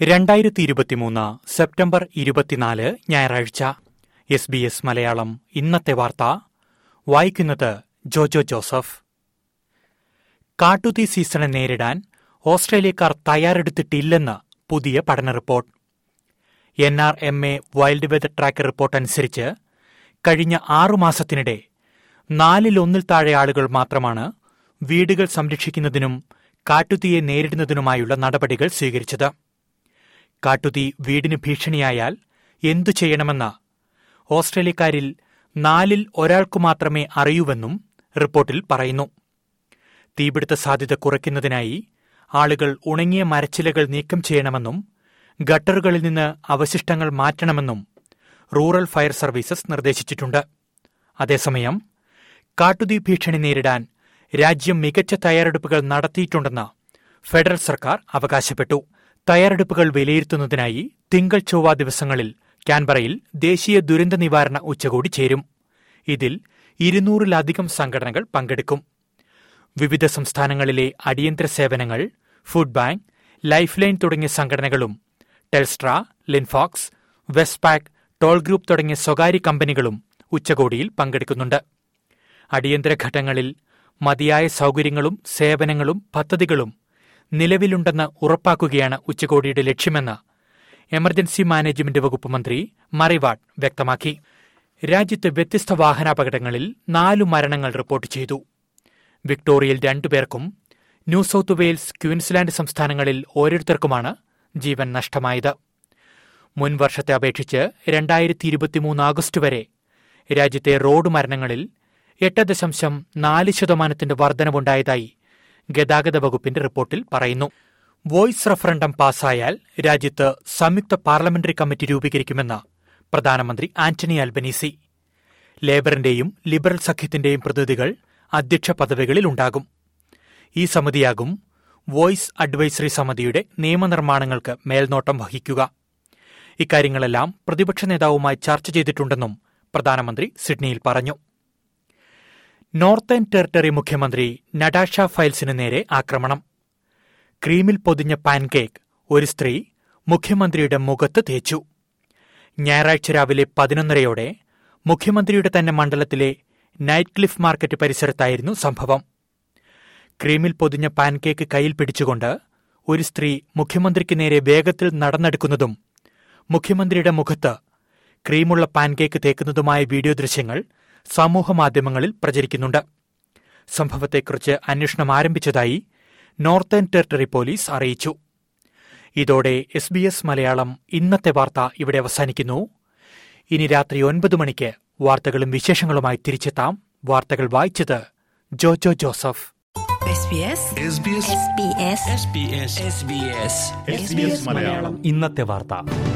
രണ്ടായിരത്തി ഇരുപത്തിമൂന്ന് സെപ്റ്റംബർ ഇരുപത്തിനാല് ഞായറാഴ്ച. എസ് ബി എസ് മലയാളം ഇന്നത്തെ വാർത്ത. വായിക്കുന്നത് ജോജോ ജോസഫ്. കാട്ടുതീ സീസണെ നേരിടാൻ ഓസ്ട്രേലിയക്കാർ തയ്യാറെടുത്തിട്ടില്ലെന്ന് പുതിയ പഠന report. N R M A wild weather tracker report അനുസരിച്ച് കഴിഞ്ഞ ആറുമാസത്തിനിടെ നാലിലൊന്നിൽ താഴെ ആളുകൾ മാത്രമാണ് വീടുകൾ സംരക്ഷിക്കുന്നതിനും കാട്ടുതീയെ നേരിടുന്നതിനുമായുള്ള നടപടികൾ സ്വീകരിച്ചത്. കാട്ടുതീ വീടിന് ഭീഷണിയായാൽ എന്തു ചെയ്യണമെന്ന? ഓസ്ട്രേലിയക്കാരിൽ നാലിൽ ഒരാൾക്കു മാത്രമേ അറിയൂവെന്നും റിപ്പോർട്ടിൽ പറയുന്നു. തീപിടുത്ത സാധ്യത കുറയ്ക്കുന്നതിനായി ആളുകൾ ഉണങ്ങിയ മരച്ചിലകൾ നീക്കം ചെയ്യണമെന്നും ഗട്ടറുകളിൽ നിന്ന് അവശിഷ്ടങ്ങൾ മാറ്റണമെന്നും റൂറൽ ഫയർ സർവീസസ് നിർദ്ദേശിച്ചിട്ടുണ്ട്. അതേസമയം കാട്ടുതീ ഭീഷണി നേരിടാൻ രാജ്യം മികച്ച തയ്യാറെടുപ്പുകൾ നടത്തിയിട്ടുണ്ടെന്ന് ഫെഡറൽ സർക്കാർ അവകാശപ്പെട്ടു. തയ്യാറെടുപ്പുകൾ വിലയിരുത്തുന്നതിനായി തിങ്കൾ ചൊവ്വ ദിവസങ്ങളിൽ കാൻബറയിൽ ദേശീയ ദുരന്ത നിവാരണ ഉച്ചകോടി ചേരും. ഇതിൽ ഇരുന്നൂറിലധികം സംഘടനകൾ പങ്കെടുക്കും. വിവിധ സംസ്ഥാനങ്ങളിലെ അടിയന്തര സേവനങ്ങൾ ഫുഡ് ബാങ്ക് ലൈഫ് ലൈൻ തുടങ്ങിയ സംഘടനകളും Telstra Linfox Westpac Toll group തുടങ്ങിയ സ്വകാര്യ കമ്പനികളും ഉച്ചകോടിയിൽ പങ്കെടുക്കുന്നുണ്ട്. അടിയന്തര ഘട്ടങ്ങളിൽ മതിയായ സൗകര്യങ്ങളും സേവനങ്ങളും പദ്ധതികളും നിലവിലുണ്ടെന്ന് ഉറപ്പാക്കുകയാണ് ഉച്ചകോടിയുടെ ലക്ഷ്യമെന്ന് എമർജൻസി മാനേജ്മെന്റ് വകുപ്പ് മന്ത്രി മറിവാട് വ്യക്തമാക്കി. രാജ്യത്ത് വ്യത്യസ്ത വാഹനാപകടങ്ങളിൽ നാലു മരണങ്ങൾ റിപ്പോർട്ട് ചെയ്തു. വിക്ടോറിയയിൽ രണ്ടുപേർക്കും ന്യൂ സൌത്ത് വെയിൽസ് ക്വീൻസ്ലാൻഡ് സംസ്ഥാനങ്ങളിൽ ഓരോരുത്തർക്കുമാണ് ജീവൻ നഷ്ടമായത്. മുൻ വർഷത്തെ അപേക്ഷിച്ച് രണ്ടായിരത്തി ഇരുപത്തിമൂന്ന് ആഗസ്റ്റ് വരെ രാജ്യത്തെ റോഡ് മരണങ്ങളിൽ എട്ട് ദശാംശം നാല് ശതമാനത്തിന്റെ വർധനവുണ്ടായതായി ഗതാഗത വകുപ്പിന്റെ റിപ്പോർട്ടിൽ പറയുന്നു. വോയിസ് റഫറണ്ടം പാസായാൽ രാജ്യത്ത് സംയുക്ത പാർലമെന്ററി കമ്മിറ്റി രൂപീകരിക്കുമെന്ന് പ്രധാനമന്ത്രി ആന്റണി അൽബനീസി ലേബറിന്റെയും ലിബറൽ സഖ്യത്തിന്റെയും പ്രതിനിധികൾ അധ്യക്ഷ പദവികളിൽ ഉണ്ടാകും. ഈ സമിതിയാകും വോയിസ് അഡ്വൈസറി സമിതിയുടെ നിയമനിർമ്മാണങ്ങൾക്ക് മേൽനോട്ടം വഹിക്കുക. ഇക്കാര്യങ്ങളെല്ലാം പ്രതിപക്ഷ നേതാവുമായി ചർച്ച ചെയ്തിട്ടുണ്ടെന്നും പ്രധാനമന്ത്രി സിഡ്നിയിൽ പറഞ്ഞു. നോർത്തേൺ ടെറിട്ടറി മുഖ്യമന്ത്രി നടാഷ ഫൈൽസിന് നേരെ ആക്രമണം. ക്രീമിൽ പൊതിഞ്ഞ പാൻകേക്ക് ഒരു സ്ത്രീ മുഖ്യമന്ത്രിയുടെ മുഖത്ത് തേച്ചു. ഞായറാഴ്ച രാവിലെ പതിനൊന്നരയോടെ മുഖ്യമന്ത്രിയുടെ തന്നെ മണ്ഡലത്തിലെ നൈറ്റ് ക്ലിഫ് മാർക്കറ്റ് പരിസരത്തായിരുന്നു സംഭവം. ക്രീമിൽ പൊതിഞ്ഞ പാൻകേക്ക് കയ്യിൽ പിടിച്ചുകൊണ്ട് ഒരു സ്ത്രീ മുഖ്യമന്ത്രിക്ക് നേരെ വേഗത്തിൽ നടന്നെടുക്കുന്നതും മുഖ്യമന്ത്രിയുടെ മുഖത്ത് ക്രീമുള്ള പാൻകേക്ക് തേക്കുന്നതുമായ വീഡിയോ ദൃശ്യങ്ങൾ സമൂഹമാധ്യമങ്ങളിൽ പ്രചരിക്കുന്നുണ്ട്. സംഭവത്തെക്കുറിച്ച് അന്വേഷണം ആരംഭിച്ചതായി നോർത്തേൺ ടെറിട്ടറി പോലീസ് അറിയിച്ചു. ഇതോടെ എസ് ബി എസ് മലയാളം ഇന്നത്തെ വാർത്ത ഇവിടെ അവസാനിക്കുന്നു. ഇനി രാത്രി ഒൻപത് മണിക്ക് വാർത്തകളും വിശേഷങ്ങളുമായി തിരിച്ചെത്താം. വാർത്തകൾ വായിച്ചത് Jojo Joseph. SBS SBS SBS SBS SBS SBS Malayalam. ഇന്നത്തെ വാർത്ത.